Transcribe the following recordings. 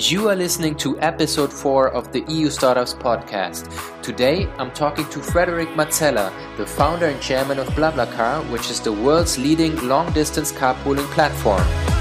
You are listening to episode 4 of the EU Startups podcast. Today, I'm talking to Frederic Mazzella, the founder and chairman of BlaBlaCar, which is the world's leading long distance carpooling platform.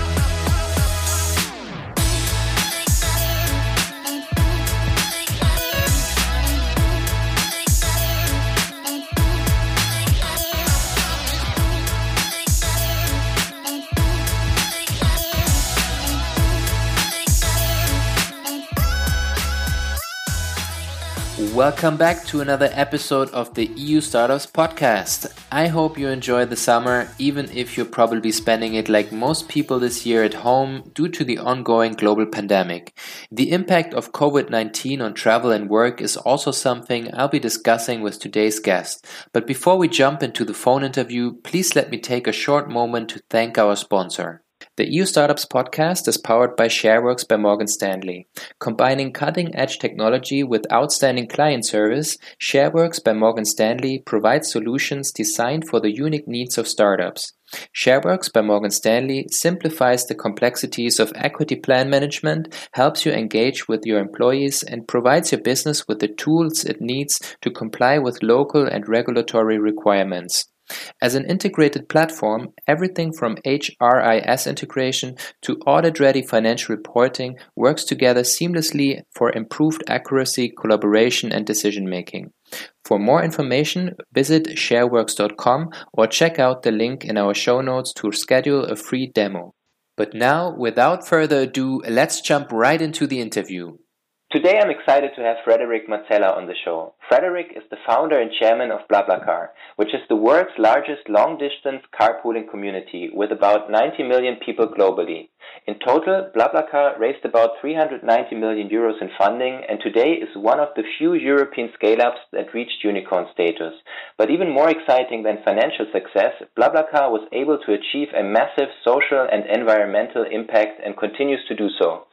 Welcome back to another episode of the EU Startups Podcast. I hope you enjoy the summer, even if you're probably spending it like most people this year at home due to the ongoing global pandemic. The impact of COVID 19 on travel and work is also something I'll be discussing with today's guest. But before we jump into the phone interview, please let me take a short moment to thank our sponsor. The EU Startups podcast is powered by Shareworks by Morgan Stanley. Combining cutting-edge technology with outstanding client service, Shareworks by Morgan Stanley provides solutions designed for the unique needs of startups. Shareworks by Morgan Stanley simplifies the complexities of equity plan management, helps you engage with your employees, and provides your business with the tools it needs to comply with local and regulatory requirements. As an integrated platform, everything from HRIS integration to audit-ready financial reporting works together seamlessly for improved accuracy, collaboration, and decision-making. For more information, visit shareworks.com or check out the link in our show notes to schedule a free demo. But now, without further ado, let's jump right into the interview. Today I'm excited to have Frederic Mazzella on the show. Frederic is the founder and chairman of BlaBlaCar, which is the world's largest long-distance carpooling community with about 90 million people globally. In total, BlaBlaCar raised about 390 million euros in funding and today is one of the few European scale-ups that reached unicorn status. But even more exciting than financial success, BlaBlaCar was able to achieve a massive social and environmental impact and continues to do so.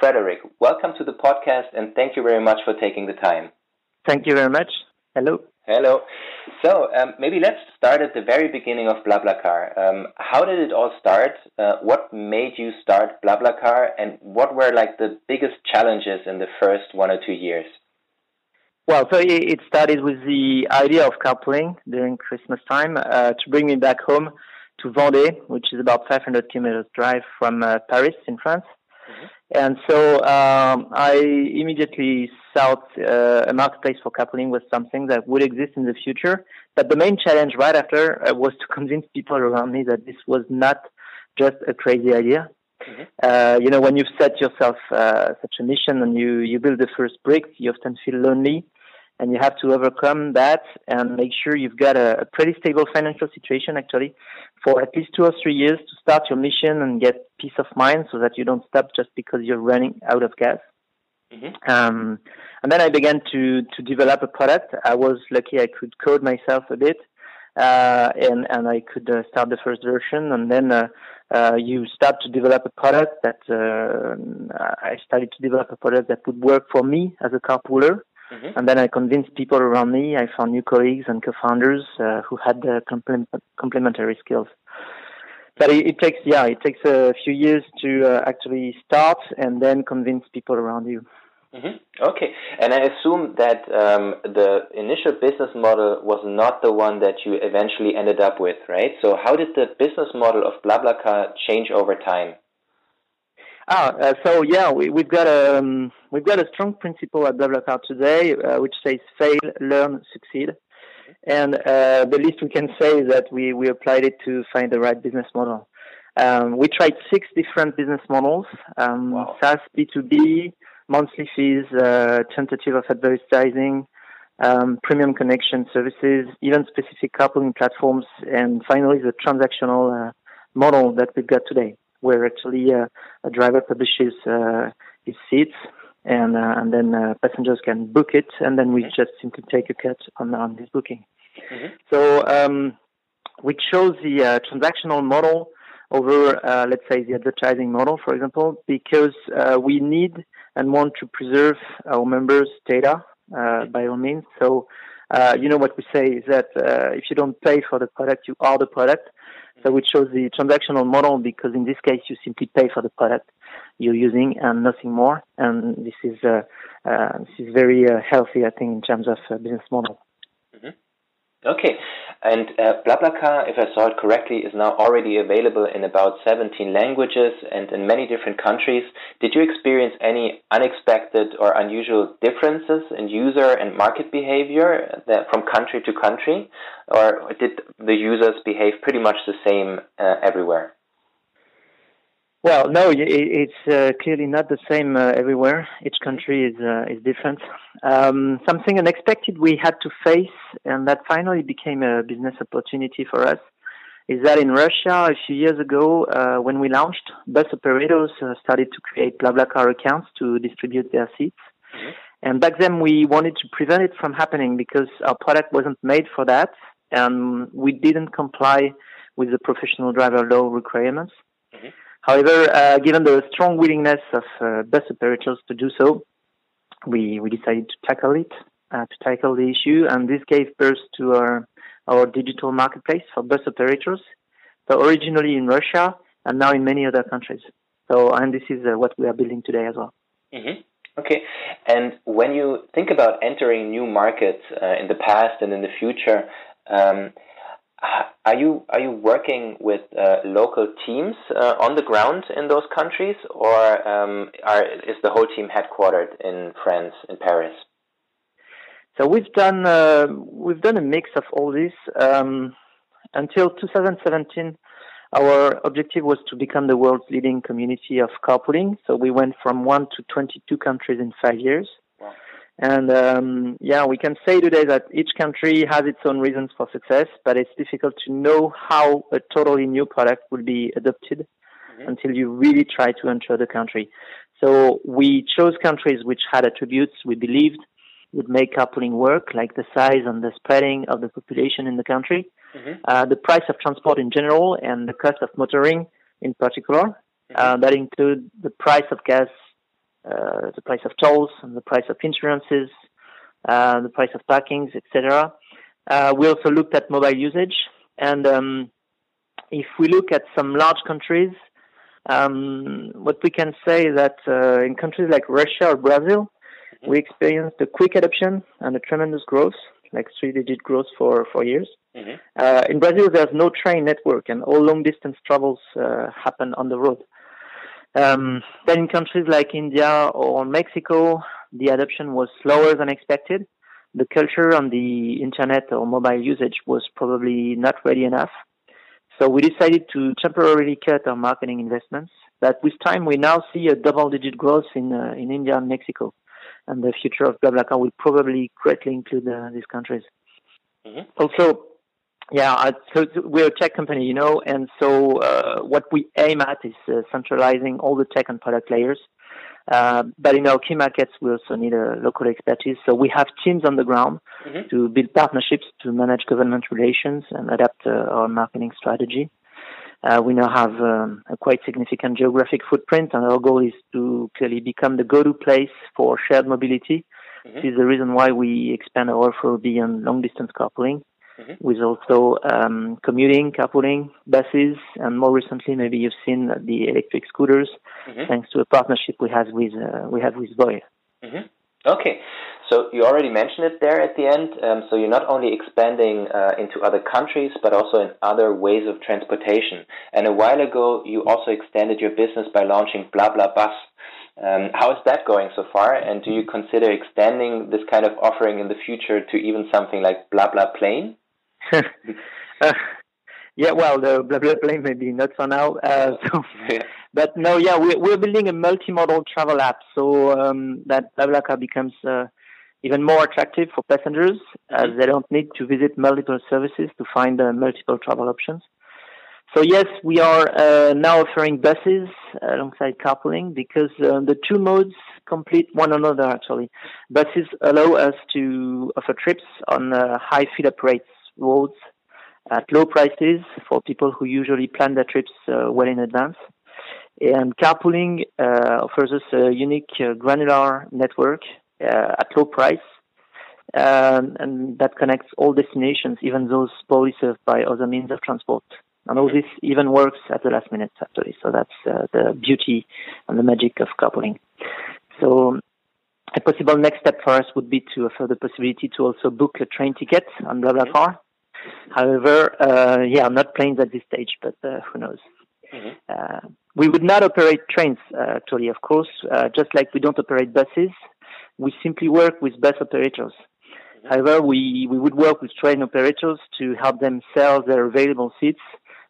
Frederic, welcome to the podcast and thank you very much for taking the time. Thank you very much. Hello. Hello. So um, maybe let's start at the very beginning of BlaBlaCar. Um, how did it all start? Uh, what made you start BlaBlaCar, and what were like the biggest challenges in the first one or two years? Well, so it started with the idea of carpooling during Christmas time uh, to bring me back home to Vendée, which is about 500 kilometers drive from uh, Paris in France. Mm-hmm. And so um, I immediately thought uh, a marketplace for coupling was something that would exist in the future. But the main challenge right after uh, was to convince people around me that this was not just a crazy idea. Mm-hmm. Uh, you know, when you've set yourself uh, such a mission and you, you build the first brick, you often feel lonely and you have to overcome that and make sure you've got a, a, pretty stable financial situation actually for at least two or three years to start your mission and get peace of mind so that you don't stop just because you're running out of gas. Mm-hmm. Um, and then I began to to develop a product. I was lucky I could code myself a bit, uh, and and I could uh, start the first version. And then uh, uh you start to develop a product that uh, I started to develop a product that would work for me as a carpooler. Mm-hmm. And then I convinced people around me. I found new colleagues and co-founders uh, who had the complementary skills. But it, it, takes, yeah, it takes a few years to uh, actually start and then convince people around you. Mm-hmm. Okay, and I assume that um, the initial business model was not the one that you eventually ended up with, right? So, how did the business model of BlaBlaCar change over time? Ah, uh, so yeah, we, have got a um, we've got a strong principle at BlaBlaCar today, uh, which says fail, learn, succeed. And uh, the least we can say is that we, we applied it to find the right business model. Um, we tried six different business models: um, wow. SaaS, B2B, monthly fees, uh, tentative of advertising, um, premium connection services, even specific coupling platforms, and finally the transactional uh, model that we've got today where actually uh, a driver publishes uh, his seats and uh, and then uh, passengers can book it, and then we just simply take a cut on, on this booking. Mm-hmm. So um, we chose the uh, transactional model over, uh, let's say, the advertising model, for example, because uh, we need and want to preserve our members' data by all means. So, you know, what we say is that if you don't pay for the product, you are the product. So we chose the transactional model because in this case you simply pay for the product. you're using and nothing more. And this is uh, uh, this is very uh, healthy, I think, in terms of uh, business model. Okay, and uh, BlaBlaCar, if I saw it correctly, is now already available in about 17 languages and in many different countries. Did you experience any unexpected or unusual differences in user and market behavior from country to country, or did the users behave pretty much the same uh, everywhere? Well, no, it's uh, clearly not the same uh, everywhere. Each country is uh, is different. Um, something unexpected we had to face, and that finally became a business opportunity for us, is that in Russia a few years ago, uh, when we launched, bus operators uh, started to create BlaBlaCar accounts to distribute their seats. Mm-hmm. And back then, we wanted to prevent it from happening because our product wasn't made for that, and we didn't comply with the professional driver law requirements. However, uh, given the strong willingness of uh, bus operators to do so, we, we decided to tackle it, uh, to tackle the issue, and this gave birth to our, our digital marketplace for bus operators. So originally in Russia and now in many other countries. So, and this is uh, what we are building today as well. Mm-hmm. Okay. And when you think about entering new markets uh, in the past and in the future, um, are you are you working with uh, local teams uh, on the ground in those countries, or um, are, is the whole team headquartered in France, in Paris? So we've done uh, we've done a mix of all this. Um, until 2017, our objective was to become the world's leading community of carpooling. So we went from one to 22 countries in five years. And um, yeah, we can say today that each country has its own reasons for success, but it's difficult to know how a totally new product will be adopted mm-hmm. until you really try to enter the country. So we chose countries which had attributes we believed would make carpooling work, like the size and the spreading of the population in the country, mm-hmm. uh, the price of transport in general, and the cost of motoring in particular. Mm-hmm. Uh, that include the price of gas uh, the price of tolls and the price of insurances, uh, the price of parkings, etc. Uh, we also looked at mobile usage, and um, if we look at some large countries, um, what we can say is that uh, in countries like Russia or Brazil, mm-hmm. we experienced a quick adoption and a tremendous growth, like three-digit growth for for years. Mm-hmm. Uh, in Brazil, there's no train network, and all long-distance travels uh, happen on the road. Um, then in countries like India or Mexico, the adoption was slower than expected. The culture on the internet or mobile usage was probably not ready enough. So we decided to temporarily cut our marketing investments. But with time, we now see a double-digit growth in uh, in India and Mexico, and the future of BlaBlaCar will probably greatly include uh, these countries. Mm-hmm. Also, yeah, so we're a tech company, you know, and so uh, what we aim at is uh, centralizing all the tech and product layers. Uh, but in our key markets, we also need a local expertise. So we have teams on the ground mm-hmm. to build partnerships, to manage government relations, and adapt uh, our marketing strategy. Uh, we now have um, a quite significant geographic footprint, and our goal is to clearly become the go-to place for shared mobility. Mm-hmm. This is the reason why we expand our offer beyond long-distance carpooling mm-hmm. with also um, commuting, carpooling, buses, and more recently, maybe you've seen the electric scooters, mm-hmm. thanks to a partnership we have with uh, we have with Voi. Mm-hmm. Okay, so you already mentioned it there at the end. Um, so you're not only expanding uh, into other countries, but also in other ways of transportation. And a while ago, you also extended your business by launching blah, BlaBlaBus. Um, how is that going so far? And do you consider extending this kind of offering in the future to even something like BlaBlaPlane? Uh, yeah, well, the BlaBlaPlane maybe not for now. Uh, so, yeah. But no, yeah, we're, we're building a multimodal travel app so um, that BlaBlaCar becomes uh, even more attractive for passengers as mm-hmm. they don't need to visit multiple services to find uh, multiple travel options. So yes, we are uh, now offering buses alongside carpooling because uh, the two modes complete one another actually. Buses allow us to offer trips on uh, high fill-up rates roads at low prices for people who usually plan their trips uh, well in advance. And carpooling uh, offers us a unique uh, granular network uh, at low price, um, and that connects all destinations, even those poorly served by other means of transport. And all this even works at the last minute, actually. So that's uh, the beauty and the magic of carpooling. So a possible next step for us would be to offer the possibility to also book a train ticket on BlaBlaCar. However, uh, yeah, not planes at this stage, but uh, who knows. Mm-hmm. Uh, we would not operate trains, uh, actually, of course, uh, just like we don't operate buses. We simply work with bus operators. Mm-hmm. However, we, we would work with train operators to help them sell their available seats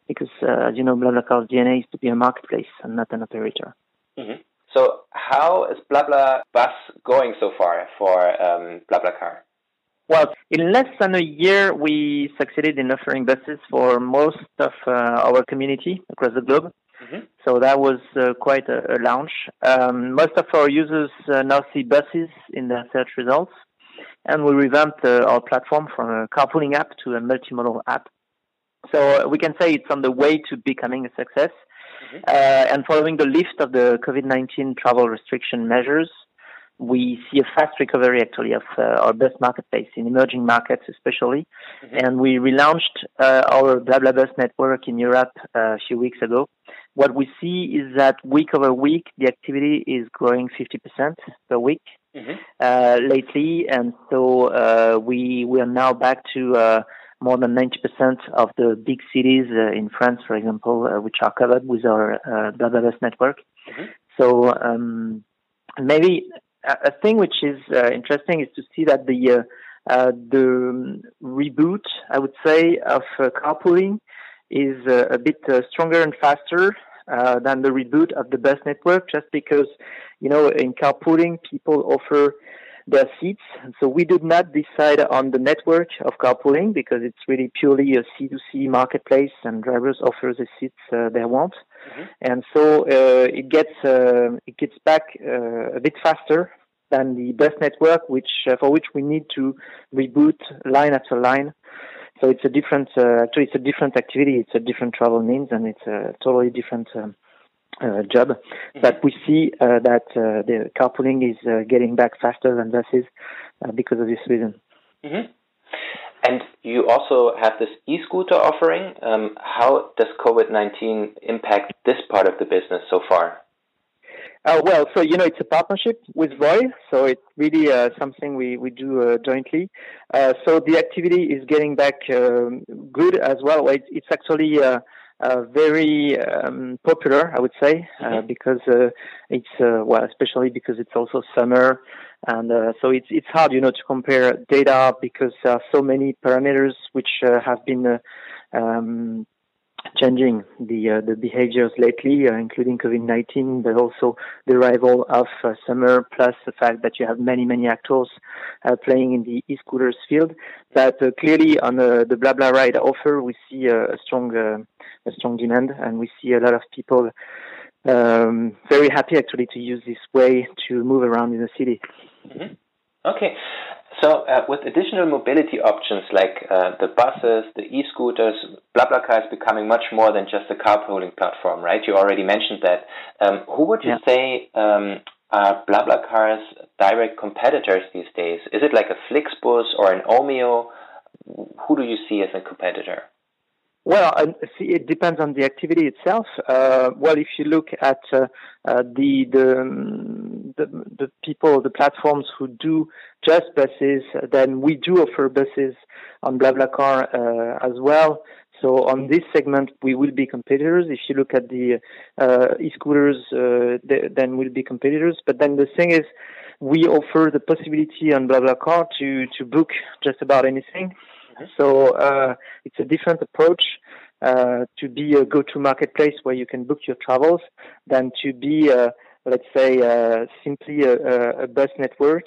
because, uh, as you know, BlaBlaCar's DNA is to be a marketplace and not an operator. Mm-hmm. So, how is BlaBla Bus going so far for um, BlaBlaCar? Well, in less than a year, we succeeded in offering buses for most of uh, our community across the globe. Mm-hmm. So that was uh, quite a, a launch. Um, most of our users uh, now see buses in their search results, and we revamped uh, our platform from a carpooling app to a multimodal app. So we can say it's on the way to becoming a success. Mm-hmm. Uh, and following the lift of the COVID-19 travel restriction measures, we see a fast recovery actually of uh, our bus marketplace in emerging markets especially. Mm-hmm. And we relaunched uh, our BlaBlaBus network in Europe uh, a few weeks ago. What we see is that week over week, the activity is growing 50% per week mm-hmm. Uh, lately. And so uh, we, we are now back to uh, more than 90% of the big cities in France, for example, which are covered with our uh, BlaBlaBus network. Mm-hmm. So um, maybe a thing which is uh, interesting is to see that the uh, uh, the reboot, I would say, of uh, carpooling is uh, a bit stronger and faster than the reboot of the bus network, just because you know in carpooling people offer their seats. So we did not decide on the network of carpooling because it's really purely a C2C marketplace and drivers offer the seats they want. Mm-hmm. And so uh, it gets uh, it gets back uh, a bit faster than the bus network, which for which we need to reboot line after line. So it's a different actually it's a different activity, it's a different travel means, and it's a totally different. Um, uh, job. Mm-hmm. But we see uh, that uh, the carpooling is getting back faster than buses because of this reason. Mm-hmm. And you also have this e-scooter offering. Um, how does COVID-19 impact this part of the business so far? Uh, well, so you know, it's a partnership with Voi, so it's really uh, something we we do uh, jointly. Uh, so the activity is getting back um, good as well. It's, it's actually uh, uh, very um, popular, I would say, mm-hmm. because it's well, especially because it's also summer and uh, so it's it's hard, you know, to compare data because there are so many parameters which uh, have been uh, um, changing the uh, the behaviors lately, uh, including COVID-19, but also the arrival of uh, summer, plus the fact that you have many many actors playing in the e-scooters field. But clearly, on the BlaBla Ride offer, we see a strong a strong demand, and we see a lot of people um, very happy actually to use this way to move around in the city. Mm-hmm. Okay. So, uh, with additional mobility options like uh, the buses, the e-scooters, BlaBlaCar is becoming much more than just a carpooling platform, right? You already mentioned that. Um, who would you yeah. say um, are BlaBlaCar's direct competitors these days? Is it like a Flixbus or an Omio? Who do you see as a competitor? Well, see, it depends on the activity itself. Uh, well, if you look at uh, uh, the, the, um, the the people, the platforms who do just buses, then we do offer buses on BlaBlaCar uh, as well. So on this segment, we will be competitors. If you look at the uh, e-scooters, uh, then we'll be competitors. But then the thing is, we offer the possibility on BlaBlaCar to to book just about anything. So uh, it's a different approach uh, to be a go-to marketplace where you can book your travels than to be, uh, let's say, uh, simply a, a, bus network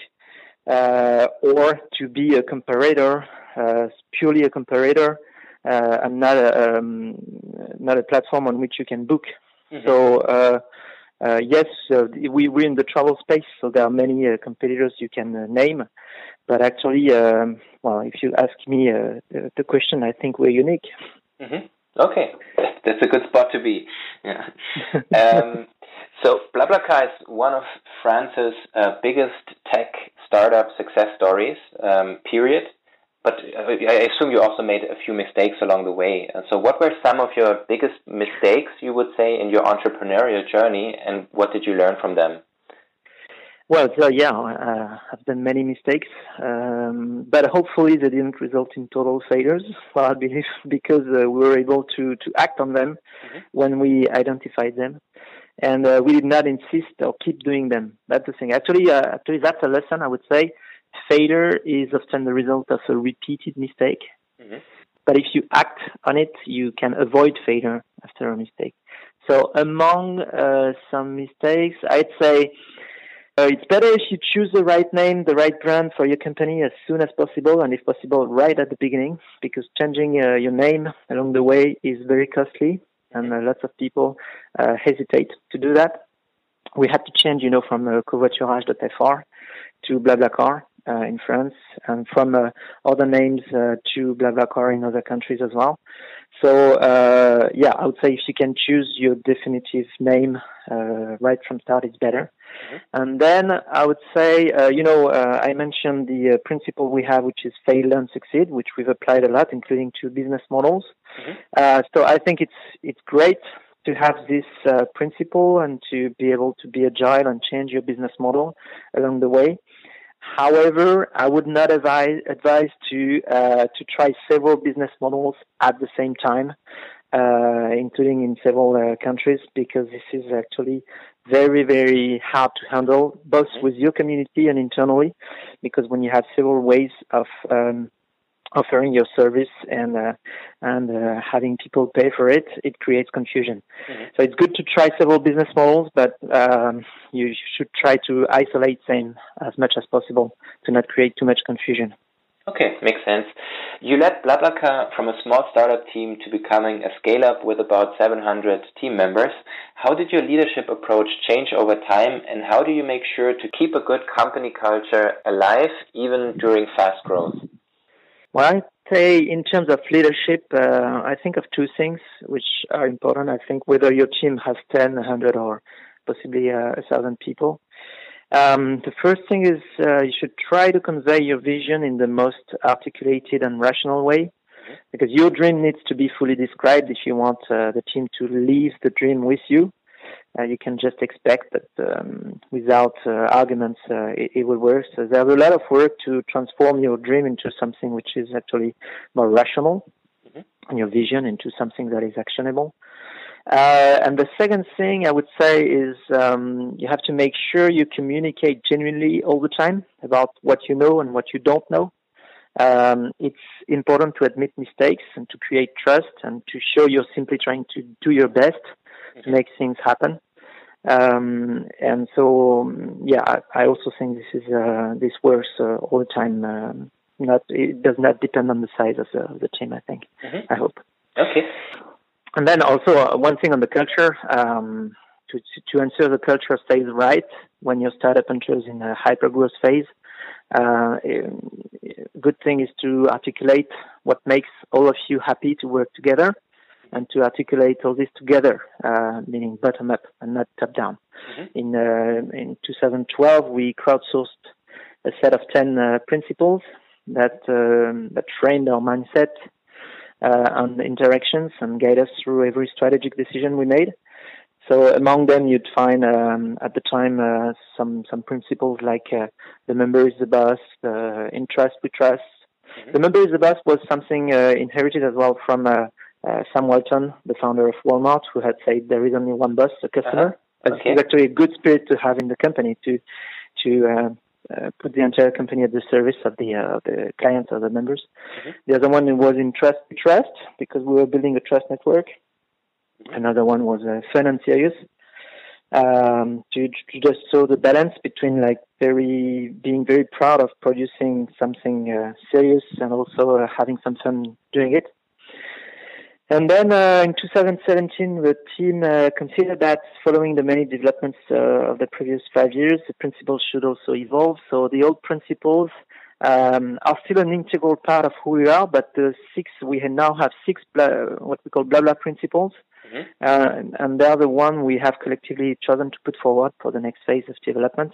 uh, or to be a comparator, uh, purely a comparator, and not a um, not a platform on which you can book. Mm-hmm. So. Uh, yes, uh, we, we're in the travel space, so there are many uh, competitors you can name. But actually, um, well, if you ask me uh, the, the, question, I think we're unique. Mm-hmm. Okay, that's a good spot to be. Yeah. um, so BlaBlaCar is one of France's uh, biggest tech startup success stories. Um, period. but I assume you also made a few mistakes along the way. So, what were some of your biggest mistakes, you would say, in your entrepreneurial journey, and what did you learn from them? Well, so yeah, uh, I've done many mistakes, um, but hopefully they didn't result in total failures. Well, I believe because uh, we were able to to act on them mm-hmm. when we identified them, and uh, we did not insist or keep doing them. That's the thing. Actually, uh, actually, that's a lesson I would say. Failure is often the result of a repeated mistake, mm-hmm. but if you act on it, you can avoid failure after a mistake. So, among uh, some mistakes, I'd say uh, it's better if you choose the right name, the right brand for your company as soon as possible, and if possible, right at the beginning, because changing uh, your name along the way is very costly, and uh, lots of people uh, hesitate to do that. We had to change, you know, from uh, covoiturage.fr to BlaBlaCar uh, in France, and from uh, other names uh, to BlaBlaCar in other countries as well. So uh, yeah, I would say if you can choose your definitive name uh, right from start, it's better. Mm-hmm. And then I would say, uh, you know, uh, I mentioned the uh, principle we have, which is fail, learn, succeed, which we've applied a lot, including to business models. Mm-hmm. Uh, so I think it's it's great to have this uh, principle and to be able to be agile and change your business model along the way. However, I would not advise, advise to uh, to try several business models at the same time, uh, including in several uh, countries, because this is actually very very hard to handle, both mm-hmm. with your community and internally, because when you have several ways of um, offering your service and uh, and uh, having people pay for it, it creates confusion. Mm-hmm. So it's good to try several business models, but um, you should try to isolate them as much as possible to not create too much confusion. Okay, makes sense. You led BlaBlaCar from a small startup team to becoming a scale up with about 700 team members. How did your leadership approach change over time, and how do you make sure to keep a good company culture alive even during fast growth? Well, I'd say in terms of leadership, uh, I think of two things which are important. I think whether your team has 10, 100, or possibly uh, 1,000 people. Um, the first thing is uh, you should try to convey your vision in the most articulated and rational way mm-hmm. because your dream needs to be fully described if you want uh, the team to live the dream with you uh, you can just expect that um, without uh, arguments uh, it, it, will work. So there's a lot of work to transform your dream into something which is actually more rational, mm-hmm. and your vision into something that is actionable. Uh, and the second thing I would say is um, you have to make sure you communicate genuinely all the time about what you know and what you don't know. Um, it's important to admit mistakes and to create trust and to show you're simply trying to do your best to make things happen. Um, and so, yeah, I, I, also think this is uh, this works uh, all the time. Um, not it does not depend on the size of the, the team. I think. Mm-hmm. I hope. Okay. And then also uh, one thing on the culture. Um, to, to ensure the culture stays right when your startup enters in a hyper growth phase, uh, good thing is to articulate what makes all of you happy to work together and to articulate all this together, uh, meaning bottom up and not top down. Mm-hmm. In uh, in 2012, we crowdsourced a set of 10 uh, principles that um, that trained our mindset uh, on interactions and guide us through every strategic decision we made. So among them, you'd find um, at the time uh, some some principles like uh, the member is the boss, in trust we trust. Mm-hmm. The member is the boss was something inherited as well from uh, Sam Walton, the founder of Walmart, who had said there is only one boss, a customer. Uh-huh. Okay. It's actually a good spirit to have in the company to to uh, uh, put the entire company at the service of the uh, the clients or the members. Mm-hmm. The other one was in trust trust because we were building a trust network. Mm-hmm. Another one was uh, fun and serious. Um, to, to just show the balance between like very being very proud of producing something uh, serious and also uh, having some fun doing it. And then uh, in 2017, the team uh, considered that following the many developments uh, of the previous five years, the principles should also evolve. So the old principles um, are still an integral part of who we are, but the six we now have six what we call blah blah principles, Mm-hmm. Uh, and, and they're the one we have collectively chosen to put forward for the next phase of development.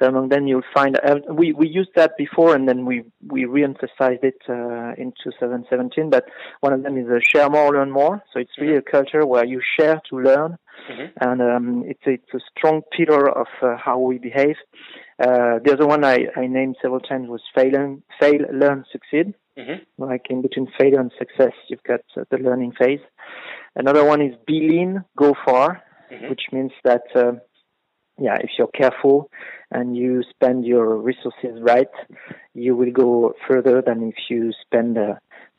So among them, you'll find uh, we we used that before, and then we we re-emphasized it uh, in 2017. But one of them is uh, share more, learn more. So it's really mm-hmm. a culture where you share to learn, mm-hmm. and um, it's a, it's a strong pillar of uh, how we behave. Uh, the other one I, I named several times was fail, fail, learn, succeed. Mm-hmm. Like in between failure and success, you've got uh, the learning phase. Another one is be lean, go far, mm-hmm. which means that, uh, yeah, if you're careful and you spend your resources right, you will go further than if you spend uh,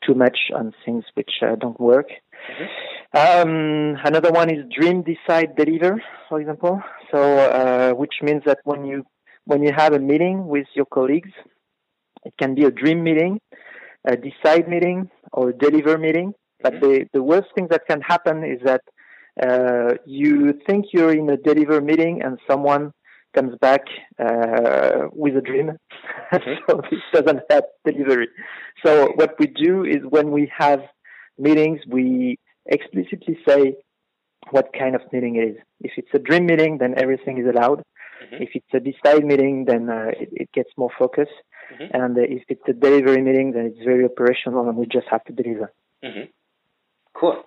too much on things which uh, don't work. Mm-hmm. Um, another one is dream, decide, deliver, for example. So, uh, which means that when you when you have a meeting with your colleagues, it can be a dream meeting, a decide meeting, or a deliver meeting. But mm-hmm. the, the worst thing that can happen is that uh, you think you're in a deliver meeting and someone comes back uh, with a dream. Mm-hmm. so this doesn't have delivery. So what we do is when we have meetings, we explicitly say what kind of meeting it is. If it's a dream meeting, then everything is allowed. Mm-hmm. If it's a decide meeting, then uh, it, it, gets more focus. Mm-hmm. And uh, if it's a delivery meeting, then it's very operational and we just have to deliver. Cool.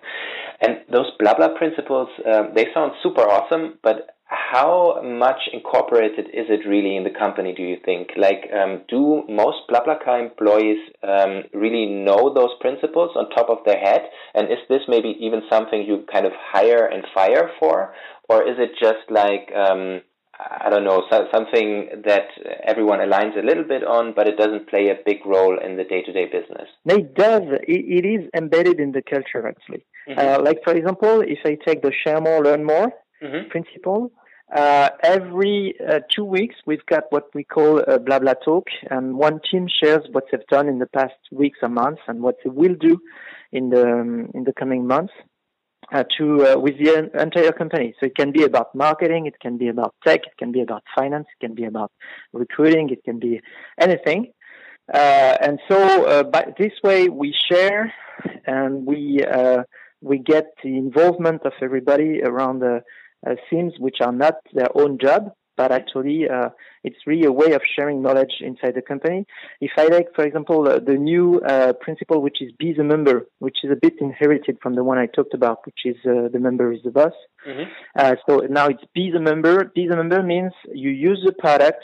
And those blah blah principles, um, they sound super awesome, but how much incorporated is it really in the company, do you think? Like, um, do most blah BlaBlaCar employees um, really know those principles on top of their head? And is this maybe even something you kind of hire and fire for? Or is it just like, um, I don't know, so, something that everyone aligns a little bit on, but it doesn't play a big role in the day-to-day business. It does. it, it is embedded in the culture, actually. Mm-hmm. Uh, like, for example, if I take the share more, learn more mm-hmm. principle, uh, every uh, two weeks we've got what we call a blah blah talk, and one team shares what they've done in the past weeks or months and what they will do in the um, in the coming months uh, to uh, with the entire company. So it can be about marketing, it can be about tech, it can be about finance, it can be about recruiting, it can be anything. Uh, and so uh, by this way we share and we uh, we get the involvement of everybody around the uh, themes which are not their own job, but actually uh, it's really a way of sharing knowledge inside the company. If I take, for example, uh, the new uh, principle, which is be the member, which is a bit inherited from the one I talked about, which is uh, the member is the boss. Mm-hmm. Uh, so now it's be the member. Be the member means you use the product,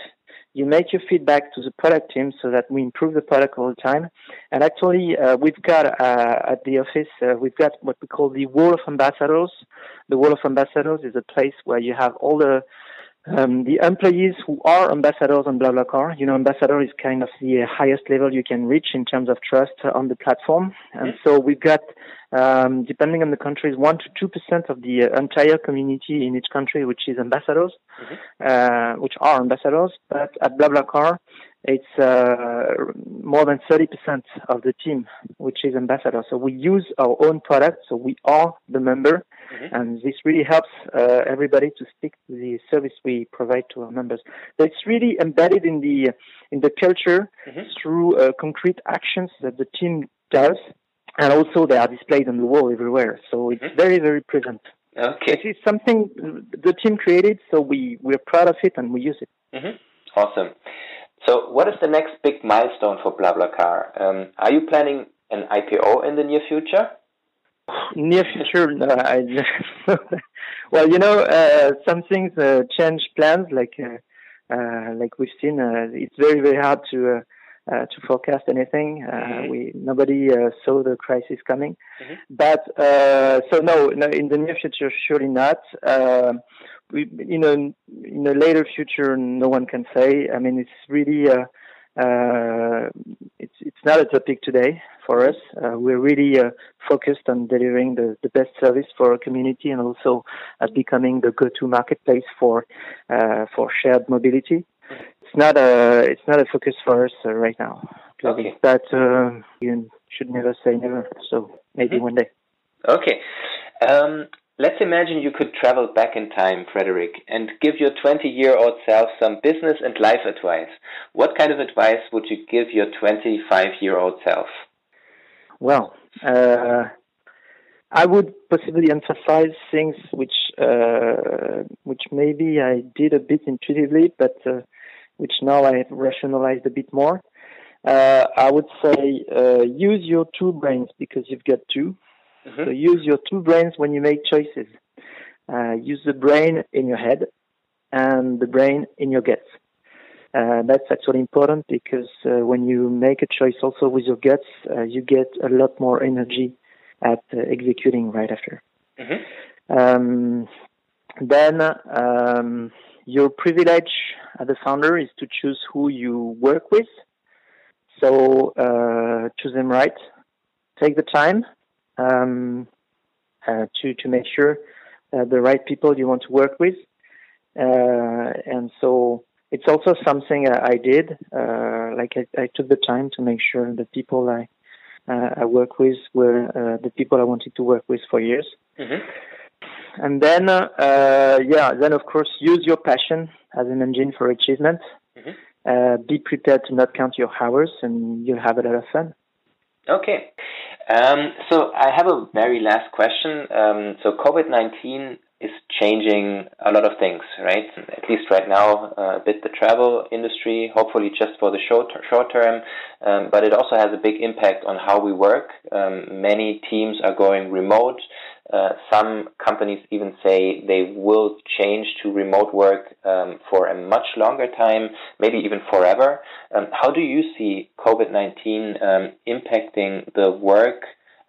you make your feedback to the product team so that we improve the product all the time. And actually, uh, we've got uh, at the office, uh, we've got what we call the Wall of Ambassadors. The Wall of Ambassadors is a place where you have all the um, the employees who are ambassadors on BlaBlaCar, you know, ambassador is kind of the highest level you can reach in terms of trust on the platform. And so we've got, um, depending on the countries, one to two percent of the entire community in each country, which is ambassadors, mm-hmm. uh, which are ambassadors. But at BlaBlaCar, it's uh, more than 30% of the team, which is ambassador. So we use our own product, so we are the member, mm-hmm. and this really helps uh, everybody to stick to the service we provide to our members. It's really embedded in the in the culture mm-hmm. through uh, concrete actions that the team does, and also they are displayed on the wall everywhere. So it's mm-hmm. very very present. Okay, it's something the team created, so we we're proud of it and we use it. Mm-hmm. Awesome. So, what is the next big milestone for BlaBlaCar? Um, are you planning an IPO in the near future? Near future, no. I, well, you know, uh, some things uh, change plans. Like, uh, uh like we've seen, uh, it's very, very hard to uh, to forecast anything. Mm-hmm. We nobody saw the crisis coming, mm-hmm. but so no, no, in the near future, surely not we, you know, in a later future, no one can say. I mean, it's really, it's it's not a topic today for us. Uh, we're really uh, focused on delivering the, the best service for our community and also at becoming the go-to marketplace for uh, for shared mobility. It's not a it's not a focus for us uh, right now. Okay. But you should never say never. So maybe mm-hmm. one day. Okay. Um, Let's imagine you could travel back in time, Frederic, and give your 20 year old self some business and life advice. What kind of advice would you give your 25 year old self? Well, uh, I would possibly emphasize things which uh, which maybe I did a bit intuitively, but uh, which now I have rationalized a bit more. Uh, I would say uh, use your two brains because you've got 2 mm-hmm. So use your two brains when you make choices. Uh, use the brain in your head and the brain in your guts. Uh, that's actually important because when you make a choice also with your guts, you get a lot more energy at uh, executing right after. Mm-hmm. Um, then um, your privilege as a founder is to choose who you work with. So uh, choose them right. Take the time um, uh, to to make sure uh, the right people you want to work with. Uh, and so it's also something I, I did. Uh, like I, I, took the time to make sure the people I uh, I work with were uh, the people I wanted to work with for years. Mm-hmm. And then, uh, yeah, then of course, use your passion as an engine for achievement. Mm-hmm. be prepared to not count your hours, and you'll have a lot of fun. Okay. Um, so I have a very last question. Um, so COVID 19 is changing a lot of things, right? At least right now, uh, a bit the travel industry, hopefully just for the short, short term, um, but it also has a big impact on how we work. Um, many teams are going remote. Uh, some companies even say they will change to remote work um, for a much longer time, maybe even forever. Um, how do you see COVID 19 um, impacting the work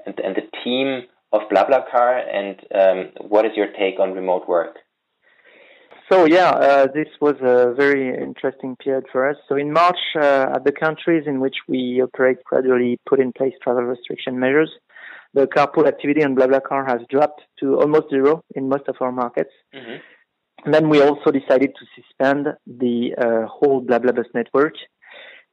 and, and the team of BlaBlaCar, and um, what is your take on remote work? So yeah, uh, this was a very interesting period for us. So in March, uh, the countries in which we operate gradually put in place travel restriction measures. The carpool activity on BlaBlaCar has dropped to almost zero in most of our markets. Mm-hmm. And then we also decided to suspend the uh, whole BlaBlaBus network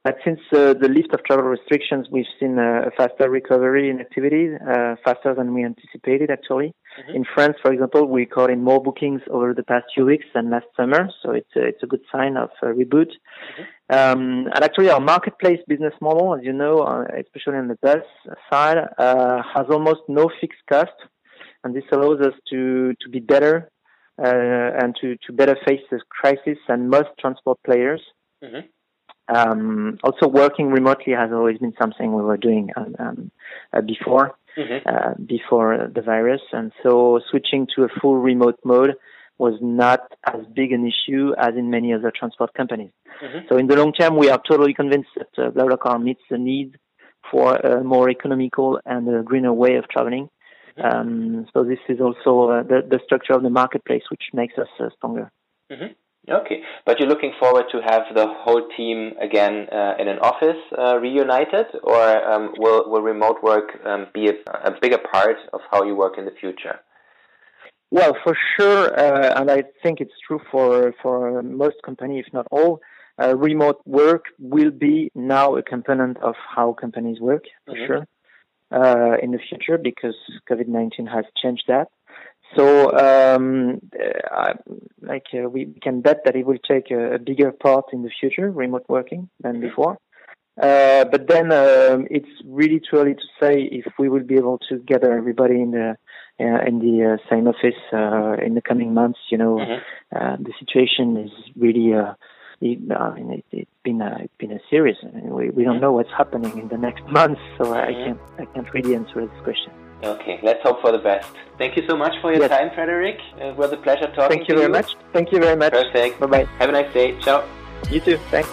but since uh, the lift of travel restrictions, we've seen a faster recovery in activity, uh, faster than we anticipated actually. Mm-hmm. In France, for example, we caught in more bookings over the past few weeks than last summer, so it's a, it's a good sign of a reboot. Mm-hmm. Um, and actually, our marketplace business model, as you know, uh, especially on the bus side, uh, has almost no fixed cost, and this allows us to to be better uh, and to to better face this crisis than most transport players. Mm-hmm. Um, also, working remotely has always been something we were doing um, um, uh, before mm-hmm. uh, before the virus, and so switching to a full remote mode was not as big an issue as in many other transport companies. Mm-hmm. So, in the long term, we are totally convinced that uh, BlaBlaCar meets the need for a more economical and a greener way of traveling. Mm-hmm. Um, so, this is also uh, the, the structure of the marketplace, which makes us uh, stronger. Okay, but you're looking forward to have the whole team again uh, in an office uh, reunited, or um, will will remote work um, be a, a, bigger part of how you work in the future? Well, for sure, uh, and I think it's true for for most companies, if not all. Uh, remote work will be now a component of how companies work, for mm-hmm. sure, uh, in the future because COVID nineteen has changed that. So, um, uh, like uh, we can bet that it will take a, a, bigger part in the future, remote working than mm-hmm. before. Uh, but then um, it's really too early to say if we will be able to gather everybody in the uh, in the uh, same office uh, in the coming months. You know, mm-hmm. the situation is really. It, I mean, it, has been a, it's been a serious. I mean, we we don't mm-hmm. know what's happening in the next months, so mm-hmm. I can't I can't really answer this question. Okay, let's hope for the best. Thank you so much for your yes. time, Frederic. Uh, it was a pleasure talking Thank you very you. much. Thank you very much. Perfect. Bye bye. Have a nice day. Ciao. You too. Thanks.